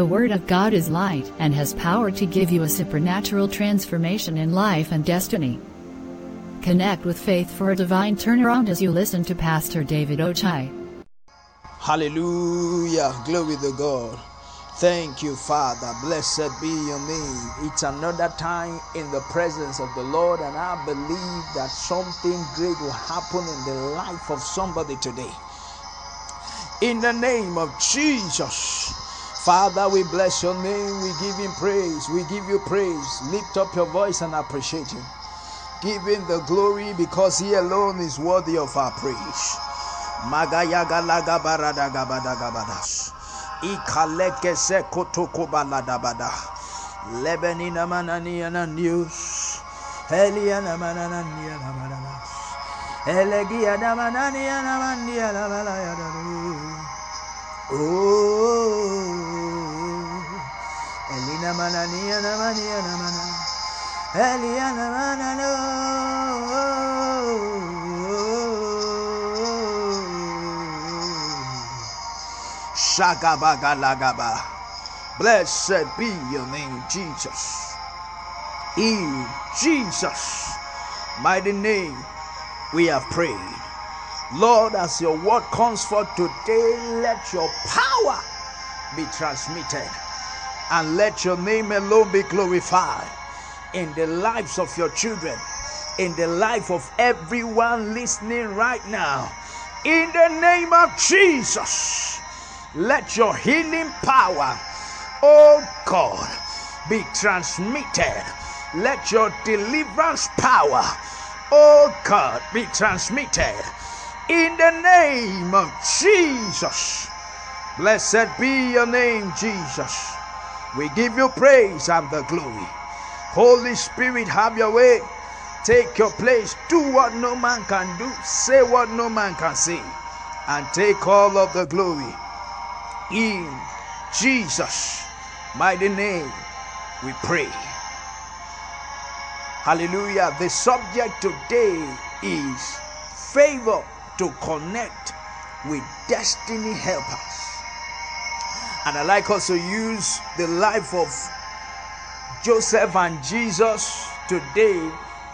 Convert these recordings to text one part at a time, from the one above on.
The Word of God is light and has power to give you a supernatural transformation in life and destiny. Connect with faith for a divine turnaround as you listen to Pastor David Ochai. Hallelujah. Glory to God. Thank you, Father. Blessed be your name. It's another time in the presence of the Lord, and I believe that something great will happen in the life of somebody today. In the name of Jesus. Father, we bless your name. We give him praise. We give you praise. Lift up your voice and appreciate him. Give him the glory because he alone is worthy of our praise. Magayagalagabaradagabadas. Ikaleke sekotokobaladabada. Lebenina mananiana news. Eliana mananiana mananas. Elegia damananiana mandiana malayadaru. Oh, Elina manania na mania na mana, Eliana manano. Shagabagalagaba. Blessed be your name, Jesus. In Jesus' mighty name, we have prayed. Lord, as your word comes forth today, let your power be transmitted and let your name alone be glorified in the lives of your children, in the life of everyone listening right now. In the name of Jesus, let your healing power, oh God, be transmitted. Let your deliverance power, oh God, be transmitted in the name of Jesus. Blessed be your name, Jesus. We give you praise and the glory. Holy Spirit, have your way. Take your place. Do what no man can do. Say what no man can say. And take all of the glory. In Jesus' mighty name, we pray. Hallelujah. The subject today is favor to connect with destiny helpers. And I like also use the life of Joseph and Jesus today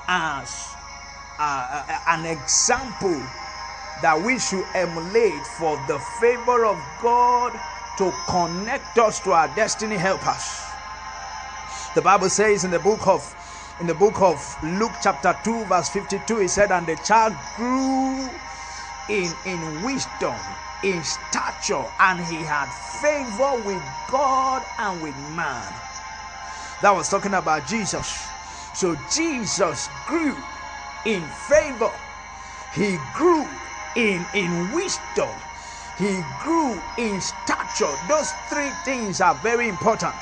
as uh, an example that we should emulate for the favor of God to connect us to our destiny helpers. The Bible says in the book of in the book of Luke chapter 2 verse 52 he said and the child grew in in wisdom in stature and he had favor with God and with man. That was talking about Jesus. So Jesus grew in favor. He grew in in wisdom. He grew in stature. Those three things are very important.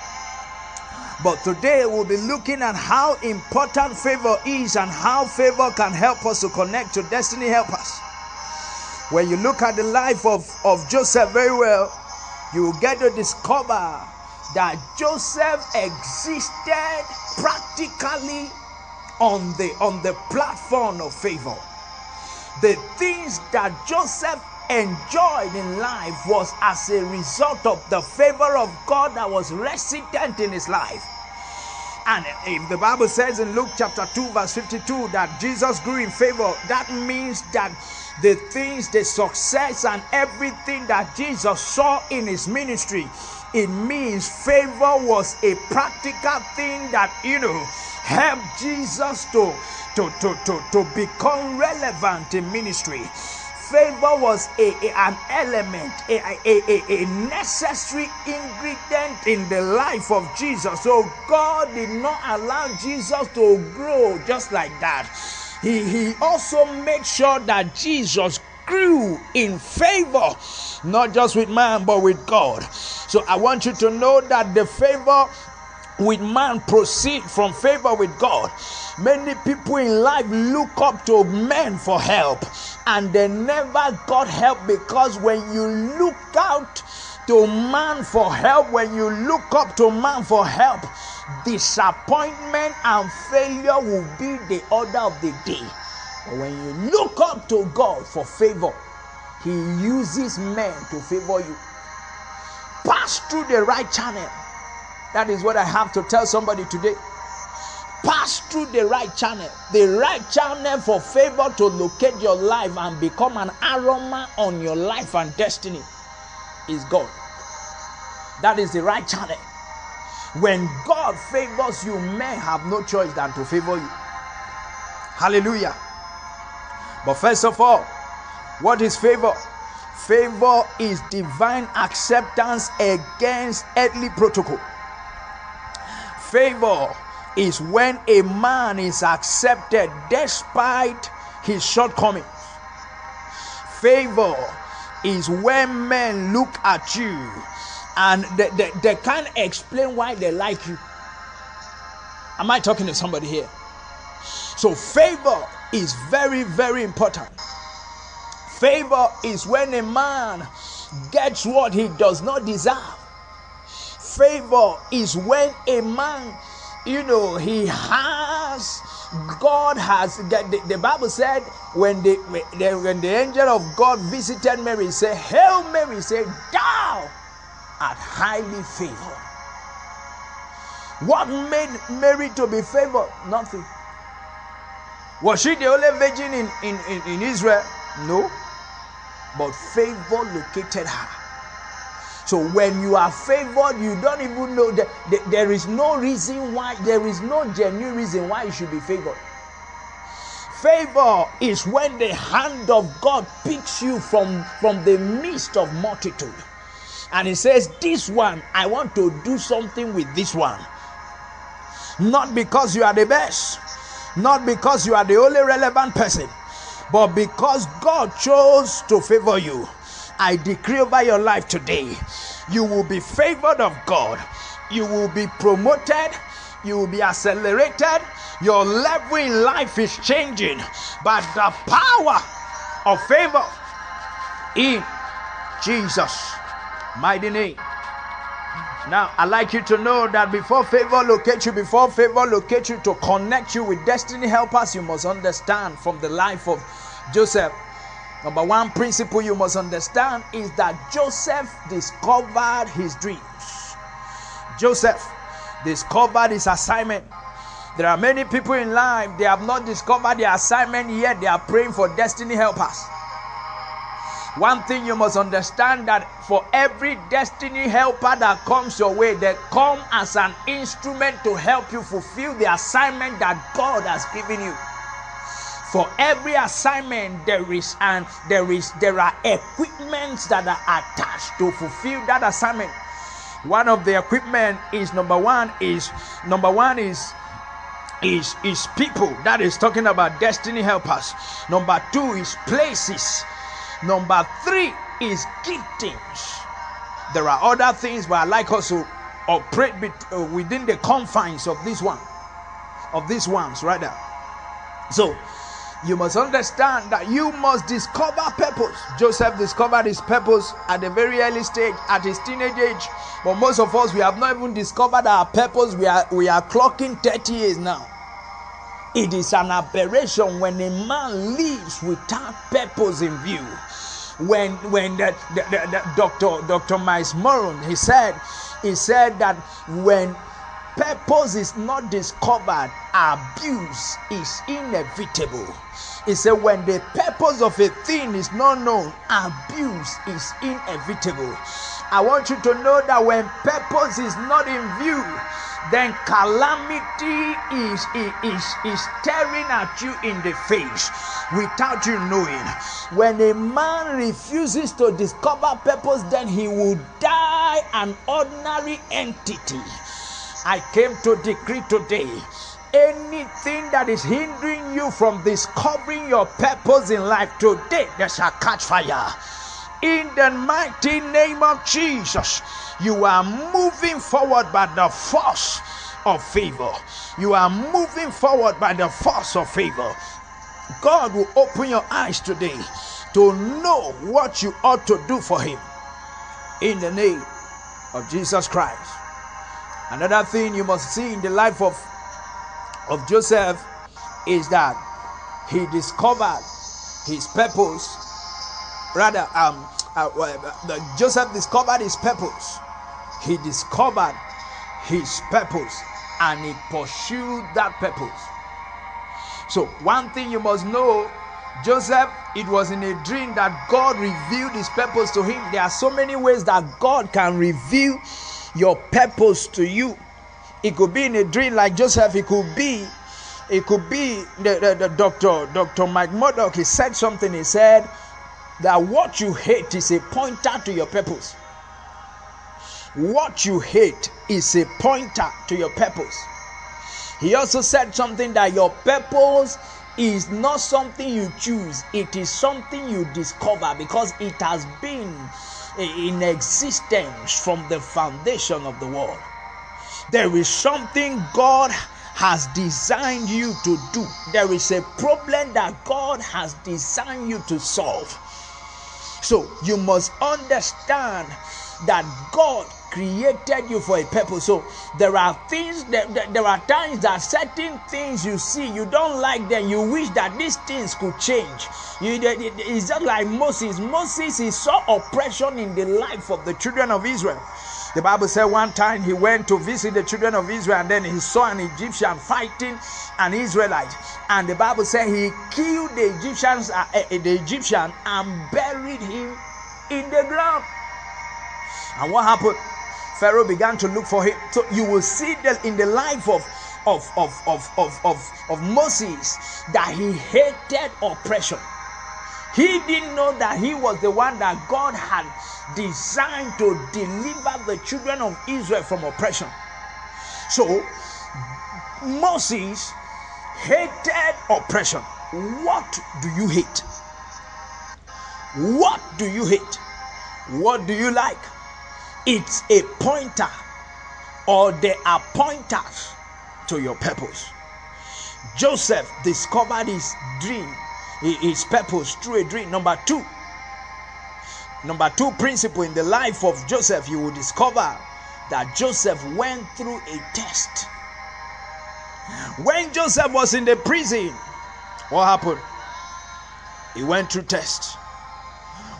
But today we'll be looking at how important favor is and how favor can help us to connect to destiny helpers when you look at the life of, of Joseph very well, you get to discover that Joseph existed practically on the on the platform of favor. The things that Joseph enjoyed in life was as a result of the favor of God that was resident in his life. And if the Bible says in Luke chapter 2, verse 52, that Jesus grew in favor, that means that the things, the success, and everything that Jesus saw in his ministry, it means favor was a practical thing that, you know, helped Jesus to, to, to, to, to become relevant in ministry favor was a, a, an element, a, a, a, necessary ingredient in the life of Jesus. So God did not allow Jesus to grow just like that. He, he also made sure that Jesus grew in favor, not just with man, but with God. So I want you to know that the favor with man proceed from favor with God. Many people in life look up to men for help and they never got help because when you look out to man for help, when you look up to man for help, disappointment and failure will be the order of the day. But when you look up to God for favor, He uses men to favor you. pass through the right channel. That is what I have to tell somebody today. Pass through the right channel. The right channel for favor to locate your life and become an aroma on your life and destiny is God. That is the right channel. When God favors you, men have no choice than to favor you. Hallelujah. But first of all, what is favor? Favor is divine acceptance against earthly protocol. Favor is when a man is accepted despite his shortcomings. Favor is when men look at you and they, they, they can't explain why they like you. Am I talking to somebody here? So, favor is very, very important. Favor is when a man gets what he does not deserve. Favor is when a man, you know, he has, God has, the, the Bible said when the, when the angel of God visited Mary, said, Hail Mary, said, Thou art highly favored. What made Mary to be favored? Nothing. Was she the only virgin in, in, in, in Israel? No but favor located her. So when you are favored, you don't even know that, there is no reason why, there is no genuine reason why you should be favored. Favor is when the hand of God picks you from, from the midst of multitude. And he says, This one, I want to do something with this one. Not because you are the best, not because you are the only relevant person but because God chose to favor you, I decree over your life today, you will be favored of God. You will be promoted. You will be accelerated. Your level in life is changing by the power of favor in Jesus' mighty name. Now, I'd like you to know that before favor locate you, before favor locate you to connect you with destiny helpers, you must understand from the life of Joseph. Number one principle you must understand is that Joseph discovered his dreams. Joseph discovered his assignment. There are many people in life, they have not discovered their assignment yet. They are praying for destiny helpers. One thing you must understand that for every destiny helper that comes your way, they come as an instrument to help you fulfill the assignment that God has given you. For every assignment, there is and there is there are equipments that are attached to fulfill that assignment. One of the equipment is number one is number one is is is people that is talking about destiny helpers. Number two is places Number three is giftings. There are other things, but I like us to operate uh, within the confines of this one, of these ones, rather. So you must understand that you must discover purpose. Joseph discovered his purpose at a very early stage, at his teenage age. But most of us, we have not even discovered our purpose. We are we are clocking 30 years now. It is an aberration when a man lives without purpose in view. When when the, the, the, the Dr. Dr. Myles Munroe he said he said that when purpose is not discovered, abuse is inevitable. He said, when the purpose of a thing is not known, abuse is inevitable. I want you to know that when purpose is not in view, then calamity is, is, is staring at you in the face without you knowing. When a man refuses to discover purpose, then he will die an ordinary entity. I came to decree today anything that is hindering you from discovering your purpose in life today, they shall catch fire. In the mighty name of Jesus, you are moving forward by the force of favor. You are moving forward by the force of favor. God will open your eyes today to know what you ought to do for Him. In the name of Jesus Christ. Another thing you must see in the life of, of Joseph is that he discovered his purpose. Rather, um, uh, uh, Joseph discovered his purpose he discovered his purpose and he pursued that purpose. So, one thing you must know Joseph, it was in a dream that God revealed his purpose to him. There are so many ways that God can reveal your purpose to you. It could be in a dream like Joseph, it could be it could be the, the, the doctor dr mike murdock he said something he said that what you hate is a pointer to your purpose. What you hate is a pointer to your purpose. He also said something that your purpose is not something you choose it is something you discover because it has been in existence from the foundation of the world. There is something god has designed you to do. There is a problem that god has designed you to solve so you must understand that god created you for a purpose. So there are things that, that, there are times that certain things you see you don't like them. You wish that these things could change. You, it's just like Moses. Moses he saw oppression in the life of the children of Israel. The Bible said one time he went to visit the children of Israel and then he saw an Egyptian fighting an Israelite. And the Bible said he killed the Egyptians, uh, uh, the Egyptian and buried him in the ground. And what happened? Pharaoh began to look for him. So you will see that in the life of of, of, of, of, of, of Moses that he hated oppression. He didn't know that he was the one that God had designed to deliver the children of Israel from oppression. So Moses hated oppression. What do you hate? What do you hate? What do you like? It's a pointer or they are pointers to your purpose. Joseph discovered his dream, his purpose through a dream. Number two, number two principle in the life of Joseph, you will discover that Joseph went through a test. When Joseph was in the prison, what happened? He went through test.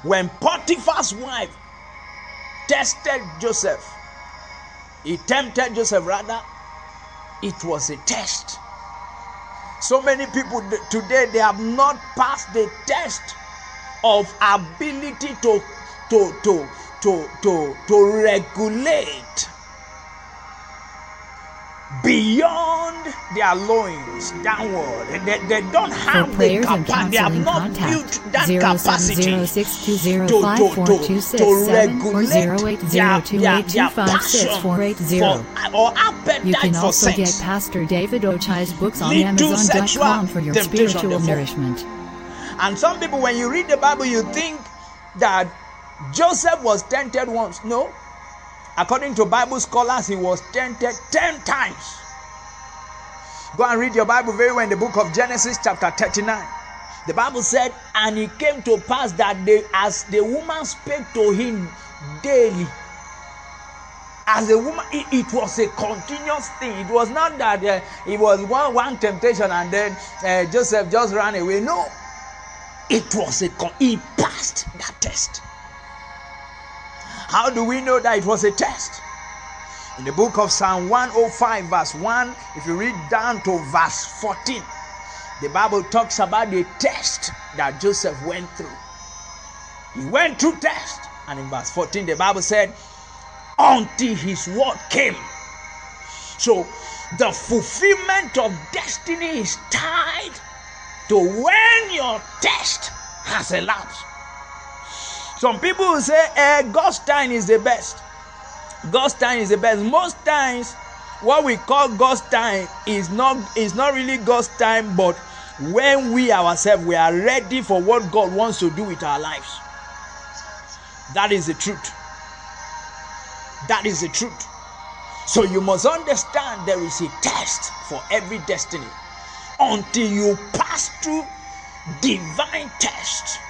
When Potiphar's wife tested Joseph. He tempted Joseph, rather, it was a test. So many people today they have not passed the test of ability to to to to to, to regulate beyond their loins downward. They, they don't have For the capacity. They have not contact built that capacity to, to, to, to, regulate their, their, their passion for, or appetite You can also get. Pastor David Ochai's books on Amazon.com for your spiritual nourishment. And some people, when you read the Bible, you think that Joseph was tempted once. No. According to Bible scholars, he was tempted 10 times. Go and read your Bible very well in the book of Genesis, chapter 39. The Bible said, And it came to pass that they, as the woman spake to him daily, as a woman, it, it was a continuous thing. It was not that uh, it was one, one temptation and then uh, Joseph just ran away. No, it was a he passed that test. How do we know that it was a test? In the book of Psalm 105, verse 1, if you read down to verse 14, the Bible talks about the test that Joseph went through. He went through test, and in verse 14, the Bible said, until his word came. So the fulfillment of destiny is tied to when your test has elapsed. Some people will say, eh, God's time is the best. God's time is the best. Most times, what we call God's time is not is not really God's time, but when we ourselves we are ready for what God wants to do with our lives. That is the truth. That is the truth. So you must understand there is a test for every destiny. Until you pass through divine test,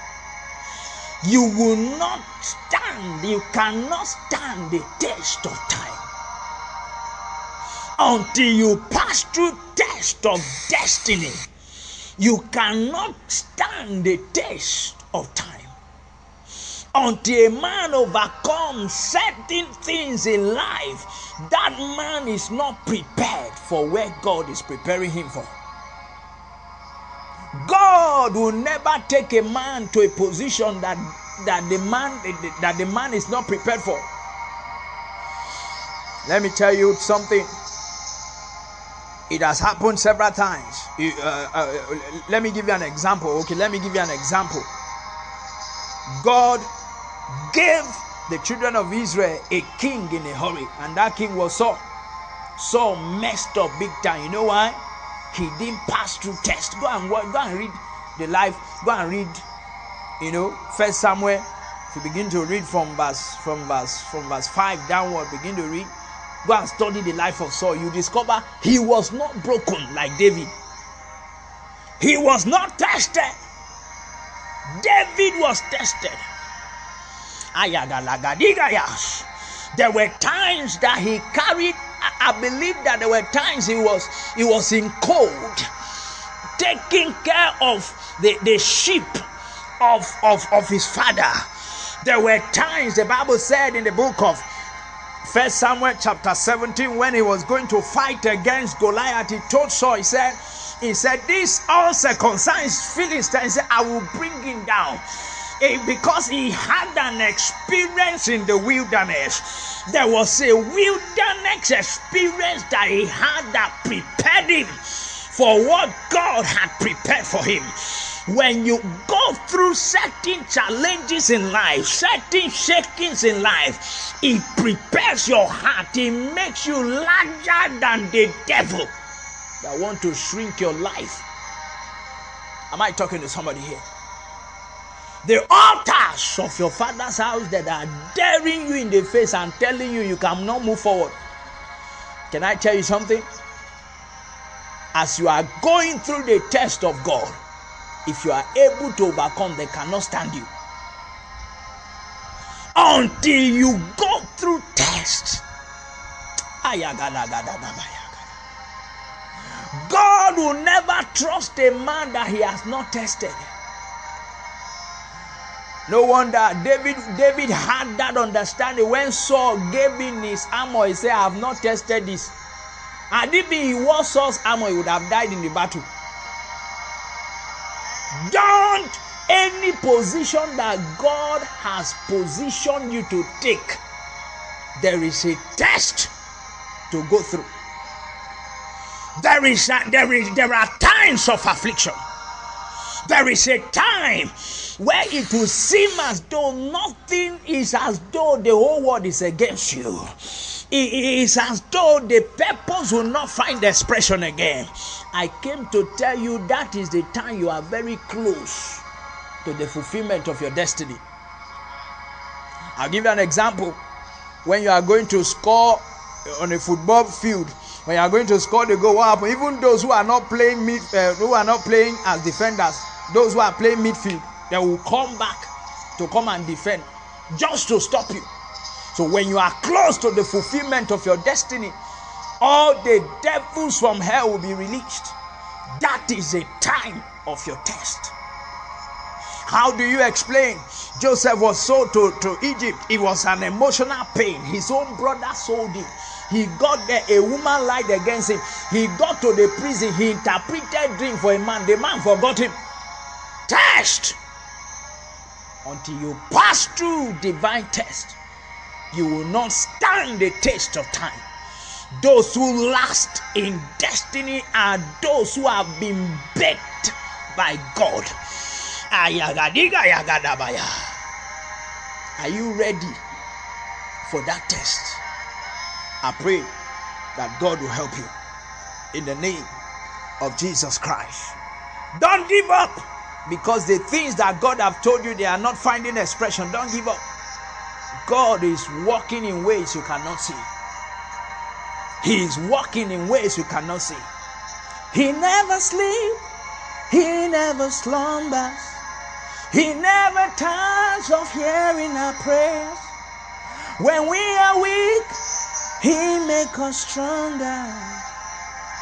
you will not stand, you cannot stand the test of time. Until you pass through test of destiny, you cannot stand the test of time. until a man overcomes certain things in life, that man is not prepared for where God is preparing him for. God will never take a man to a position that that the man that the man is not prepared for. Let me tell you something. It has happened several times. Uh, uh, let me give you an example. Okay, let me give you an example. God gave the children of Israel a king in a hurry, and that king was Saul. Saul messed up big time. You know why? He didn't pass through test. Go and go and read the life. Go and read, you know, First Samuel. If you begin to read from verse from verse from verse five downward, begin to read. Go and study the life of Saul. You discover he was not broken like David. He was not tested. David was tested. There were times that he carried. I believe that there were times he was he was in cold, taking care of the, the sheep of, of, of his father. There were times the Bible said in the book of First Samuel chapter 17, when he was going to fight against Goliath, he told Saul, he said, he said, This uncircumcised Philistine, he I will bring him down. Eh, because he had an experience in the wilderness. There was a wilderness experience that he had that prepared him for what God had prepared for him. When you go through certain challenges in life, certain shakings in life, it prepares your heart, it makes you larger than the devil that want to shrink your life. Am I talking to somebody here? The altars of your father's house that are daring you in the face and telling you you cannot move forward. Can I tell you something? As you are going through the test of God, if you are able to overcome, they cannot stand you. Until you go through tests. God will never trust a man that he has not tested. No wonder David David had that understanding when Saul gave him his armor. He said, I have not tested this. And if he was Saul's armor, he would have died in the battle. Don't any position that God has positioned you to take, there is a test to go through. There is a, there is there are times of affliction. There is a time where it will seem as though nothing is as though the whole world is against you. It is as though the purpose will not find expression again. I came to tell you that is the time you are very close to the fulfillment of your destiny. I'll give you an example. When you are going to score on a football field, when you are going to score the goal, what happens? Even those who are not playing mid, uh, who are not playing as defenders, those who are playing midfield, they will come back to come and defend just to stop you. So when you are close to the fulfillment of your destiny, all the devils from hell will be released. That is a time of your test. How do you explain? Joseph was sold to, to Egypt. It was an emotional pain. His own brother sold him. He got there, a woman lied against him. He got to the prison. He interpreted dream for a man. The man forgot him. Test until you pass through divine test, you will not stand the test of time. Those who last in destiny are those who have been baked by God. Are you ready for that test? I pray that God will help you in the name of Jesus Christ. Don't give up because the things that God have told you they are not finding expression. Don't give up. God is working in ways you cannot see. He is working in ways you cannot see. He never sleeps. He never slumbers. He never tires of hearing our prayers. When we are weak, He makes us stronger.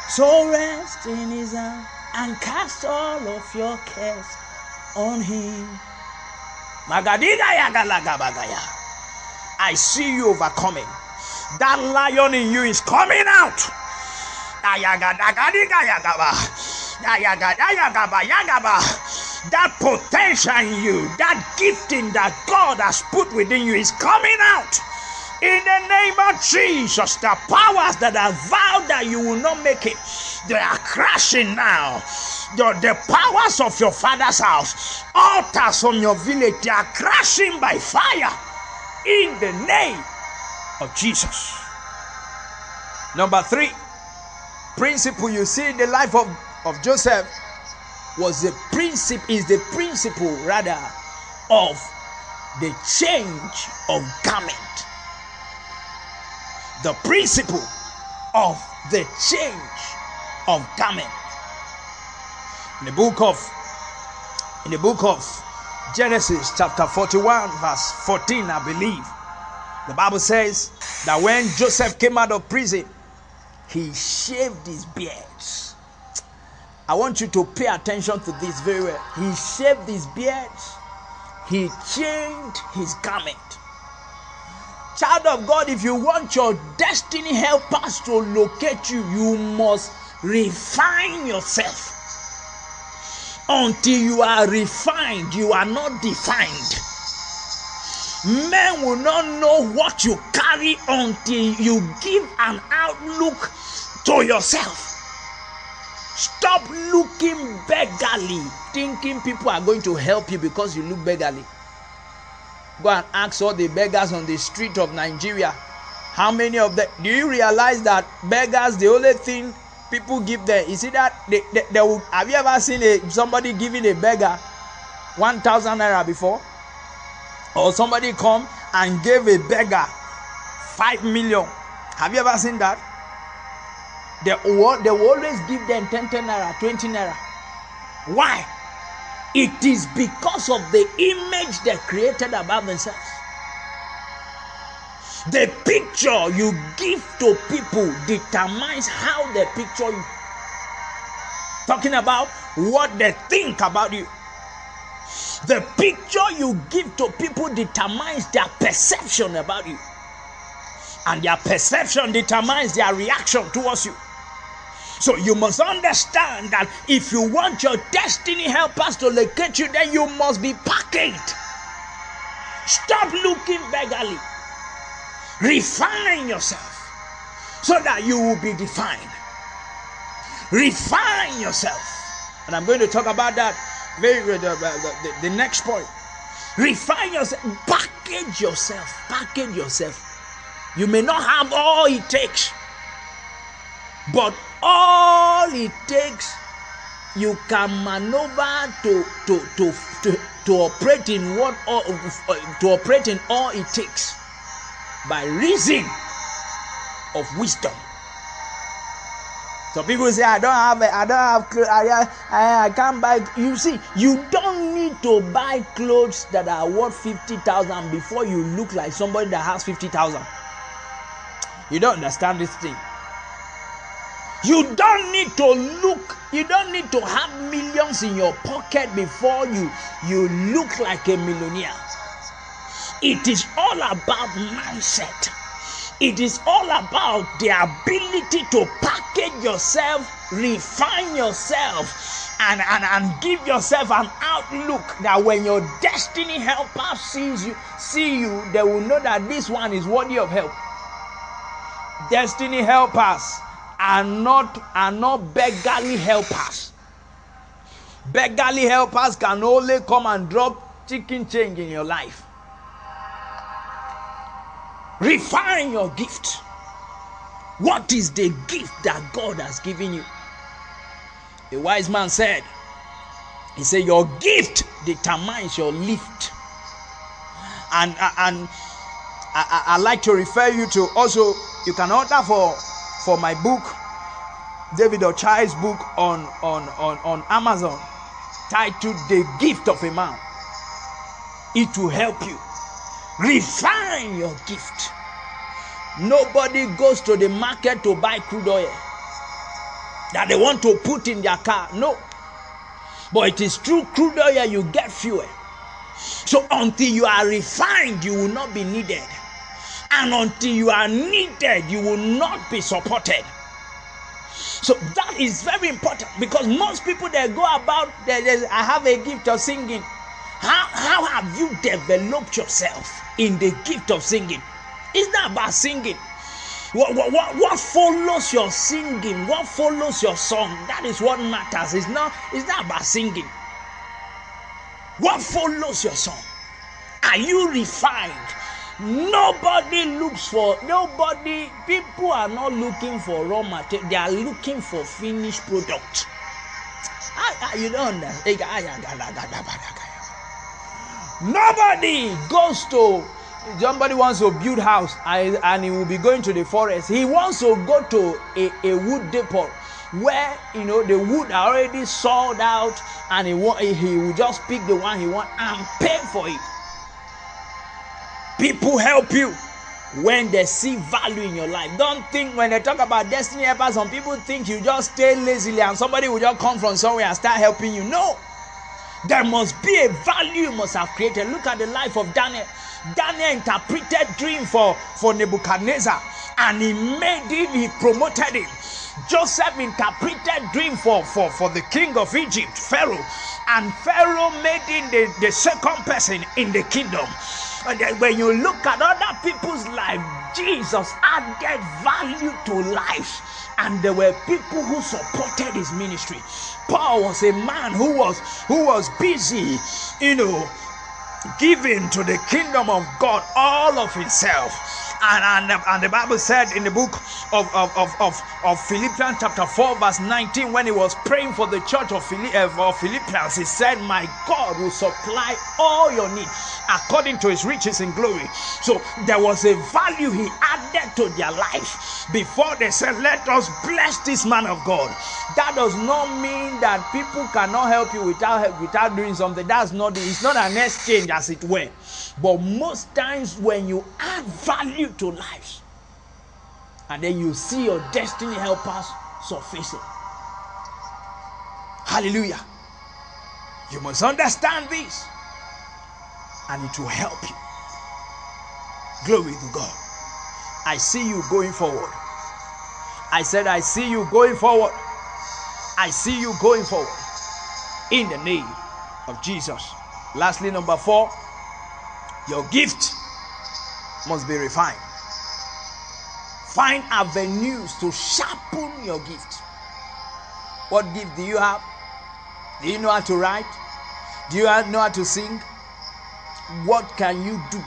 So rest in His arms and cast all of your cares on him. I see you overcoming. That lion in you is coming out. That potential in you, that gifting that God has put within you is coming out. In the name of Jesus, the powers that have vowed that you will not make it, they are crashing now. The, the powers of your father's house, altars from your village, they are crashing by fire. In the name of Jesus. Number three, principle you see in the life of, of Joseph was the principle is the principle rather of the change of garment the principle of the change of garment. In the book of in the book of Genesis chapter 41 verse 14 I believe the Bible says that when Joseph came out of prison he shaved his beard. I want you to pay attention to this very well. He shaved his beard. He changed his garment. Child of God, if you want your destiny helpers to locate you, you must refine yourself. Until you are refined, you are not defined. Men will not know what you carry until you give an outlook to yourself. Stop looking beggarly, thinking people are going to help you because you look beggarly. Go and ask all the beggars on the street of Nigeria. How many of them do you realize that beggars the only thing people give them is it that they, they, they will, have you ever seen a somebody giving a beggar one thousand naira before? Or somebody come and gave a beggar five million. Have you ever seen that? They, they will always give them 10, 10 naira, 20 naira. Why? It is because of the image they created about themselves. The picture you give to people determines how they picture you. Talking about what they think about you. The picture you give to people determines their perception about you. And their perception determines their reaction towards you. So you must understand that if you want your destiny helpers to locate you, then you must be packaged. Stop looking beggarly. Refine yourself so that you will be defined. Refine yourself. And I'm going to talk about that very uh, the, the, the next point. Refine yourself, package yourself, package yourself. You may not have all it takes, but all it takes you can maneuver to to to to, to operate in what all, to operate in all it takes by reason of wisdom. So people say i don't have i don't have clothes I, I i can't buy you see you don't need to buy clothes that are worth fifty thousand before you look like somebody that has fifty thousand. You don't understand this thing. You don't need to look, you don't need to have millions in your pocket before you you look like a millionaire. It is all about mindset. It is all about the ability to package yourself, refine yourself, and, and, and give yourself an outlook that when your destiny helper sees you, see you, they will know that this one is worthy of help. Destiny helpers are not are not beggarly helpers. Beggarly helpers can only come and drop chicken change in your life. Refine your gift. What is the gift that God has given you? A wise man said, He said, Your gift determines your lift. And, uh, and I, I, I like to refer you to also, you can order for for my book, David Ochai's book on, on, on, on Amazon, titled The Gift of a Man. It will help you refine your gift. Nobody goes to the market to buy crude oil that they want to put in their car. No. But it is through crude oil you get fuel. So until you are refined, you will not be needed. And until you are needed, you will not be supported. So that is very important because most people they go about, they, they, I have a gift of singing. How, how have you developed yourself in the gift of singing? It's not about singing. What, what, what, what follows your singing? What follows your song? That is what matters. It's not, it's not about singing. What follows your song? Are you refined? Nobody looks for nobody. People are not looking for raw material. They are looking for finished product. I, I, you don't understand. Ah, Nobody goes to somebody wants to build house and he will be going to the forest. He wants to go to a, a wood depot where you know the wood are already sold out and he want he will just pick the one he want and pay for it. People help you when they see value in your life. Don't think when they talk about destiny helpers some people think you just stay lazily and somebody will just come from somewhere and start helping you. No there must be a value must have created look at the life of daniel daniel interpreted dream for for nebuchadnezzar and he made him he promoted him Joseph interpreted dream for, for, for the king of Egypt, Pharaoh, and Pharaoh made him the, the second person in the kingdom. And when you look at other people's life, Jesus added value to life. And there were people who supported his ministry. Paul was a man who was who was busy, you know, giving to the kingdom of God all of himself and, and, and the Bible said in the book of, of, of, of, of Philippians chapter 4 verse 19 when he was praying for the church of, eh, of Philippians he said my God will supply all your needs according to his riches in glory. So there was a value he added to their life before they said let us bless this man of God. That does not mean that people cannot help you without without doing something. That's not it's not an exchange as it were but most times, when you add value to lives, and then you see your destiny helpers surfacing. Hallelujah. You must understand this, and it will help you. Glory to God. I see you going forward. I said, I see you going forward. I see you going forward in the name of Jesus. Lastly, number four, your gift must be refined. Find avenues to sharpen your gift. What gift do you have? Do you know how to write? Do you know how to sing? What can you do?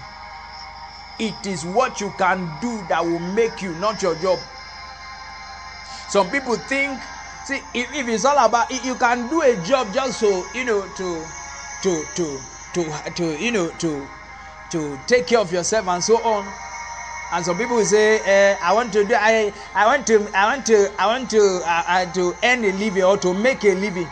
It is what you can do that will make you, not your job. Some people think, see, if, if it's all about, you can do a job just so you know to, to, to, to, to, you know, to to take care of yourself and so on. And some people will say uh, i want to do i i want to i want to i want to uh, uh, to earn a living or to make a living.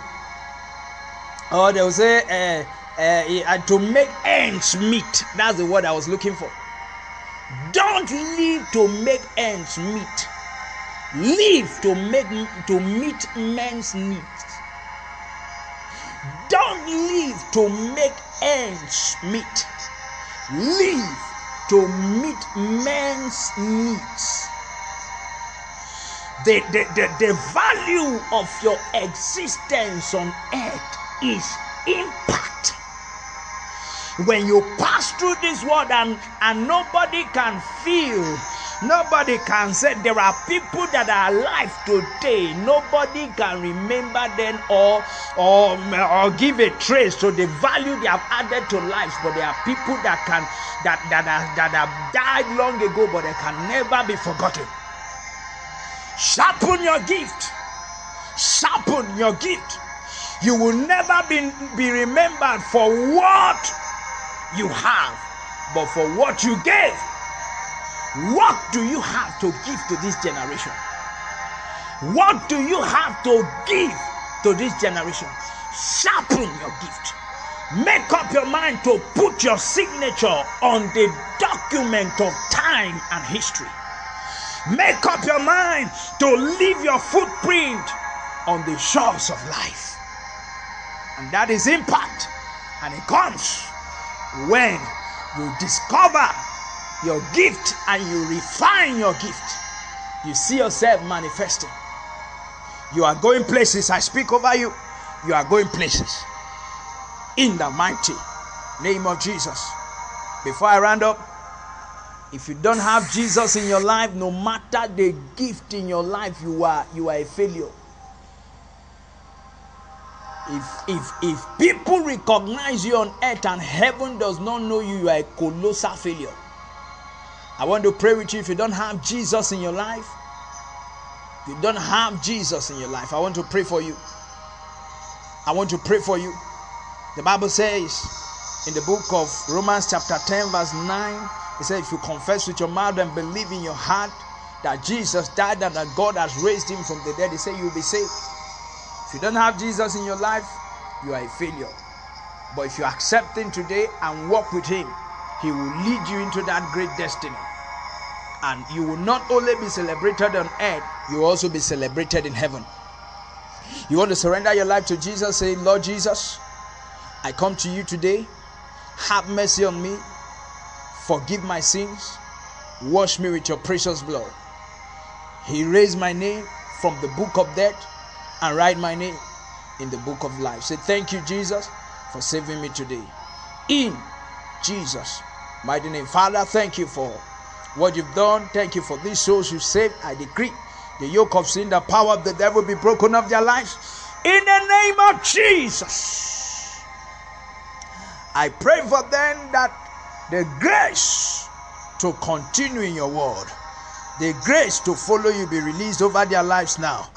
Or they will say uh, uh, to make ends meet. That's the word i was looking for. Don't live to make ends meet. Live to make to meet men's needs. Don't live to make ends meet live to meet men's needs. The, the, the, the value of your existence on earth is impact. When you pass through this world and, and nobody can feel Nobody can say there are people that are alive today. Nobody can remember them or or or give a trace to the value they have added to lives. But there are people that can that that are, that have died long ago, but they can never be forgotten. Sharpen your gift. Sharpen your gift. You will never be, be remembered for what you have, but for what you gave. What do you have to give to this generation? What do you have to give to this generation? Sharpen your gift. Make up your mind to put your signature on the document of time and history. Make up your mind to leave your footprint on the shores of life. And that is impact. And it comes when you discover your gift and you refine your gift, you see yourself manifesting. You are going places. I speak over you. You are going places. In the mighty name of Jesus. Before I round up, if you don't have Jesus in your life, no matter the gift in your life, you are you are a failure. If if if people recognize you on earth and heaven does not know you, you are a colossal failure. I want to pray with you if you don't have Jesus in your life. You don't have Jesus in your life. I want to pray for you. I want to pray for you. The Bible says in the book of Romans, chapter 10, verse 9, it says, If you confess with your mouth and believe in your heart that Jesus died and that God has raised him from the dead, he said, You'll be saved. If you don't have Jesus in your life, you are a failure. But if you accept him today and walk with him, he will lead you into that great destiny. And you will not only be celebrated on earth, you will also be celebrated in heaven. You want to surrender your life to Jesus, saying, Lord Jesus, I come to you today. Have mercy on me. Forgive my sins. Wash me with your precious blood. He raised my name from the book of death and write my name in the book of life. Say, Thank you, Jesus, for saving me today. In Jesus' mighty name. Father, thank you for what you've done. Thank you for these souls you saved. I decree the yoke of sin, the power of the devil be broken off their lives. In the name of Jesus. I pray for them that the grace to continue in your word, the grace to follow you be released over their lives now.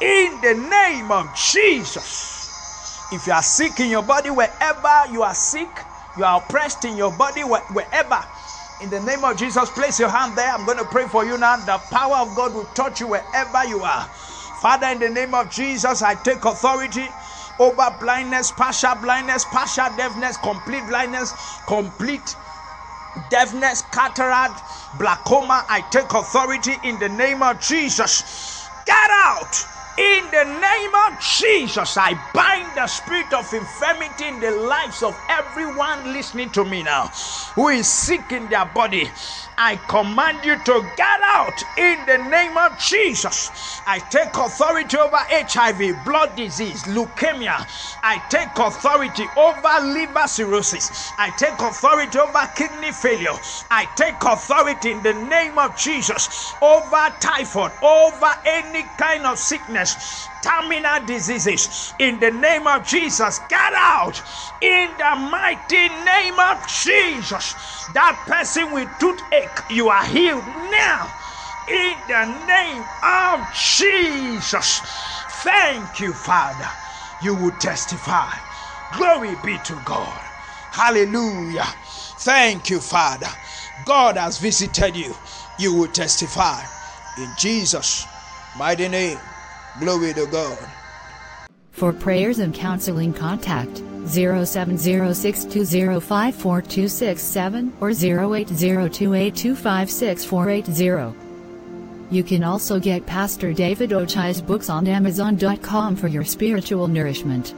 In the name of Jesus. If you are sick in your body, wherever you are sick, you are oppressed in your body, wherever in the name of Jesus, place your hand there. I'm going to pray for you now. The power of God will touch you wherever you are. Father, in the name of Jesus, I take authority over blindness, partial blindness, partial deafness, complete blindness, complete deafness, cataract, glaucoma. I take authority in the name of Jesus. Get out in the name of Jesus, I bind the spirit of infirmity in the lives of everyone listening to me now who is sick in their body. I command you to get out in the name of Jesus. I take authority over HIV, blood disease, leukemia. I take authority over liver cirrhosis. I take authority over kidney failure. I take authority in the name of Jesus over typhoid, over any kind of sickness terminal diseases in the name of Jesus. Get out in the mighty name of Jesus. That person with toothache, you are healed now in the name of Jesus. Thank you, Father. You will testify. Glory be to God. Hallelujah. Thank you, Father. God has visited you. You will testify in Jesus' mighty name. Glory to God. For prayers and counseling, contact 0706205427 or 08028256480. You can also get Pastor David Ochai's books on Amazon.com for your spiritual nourishment.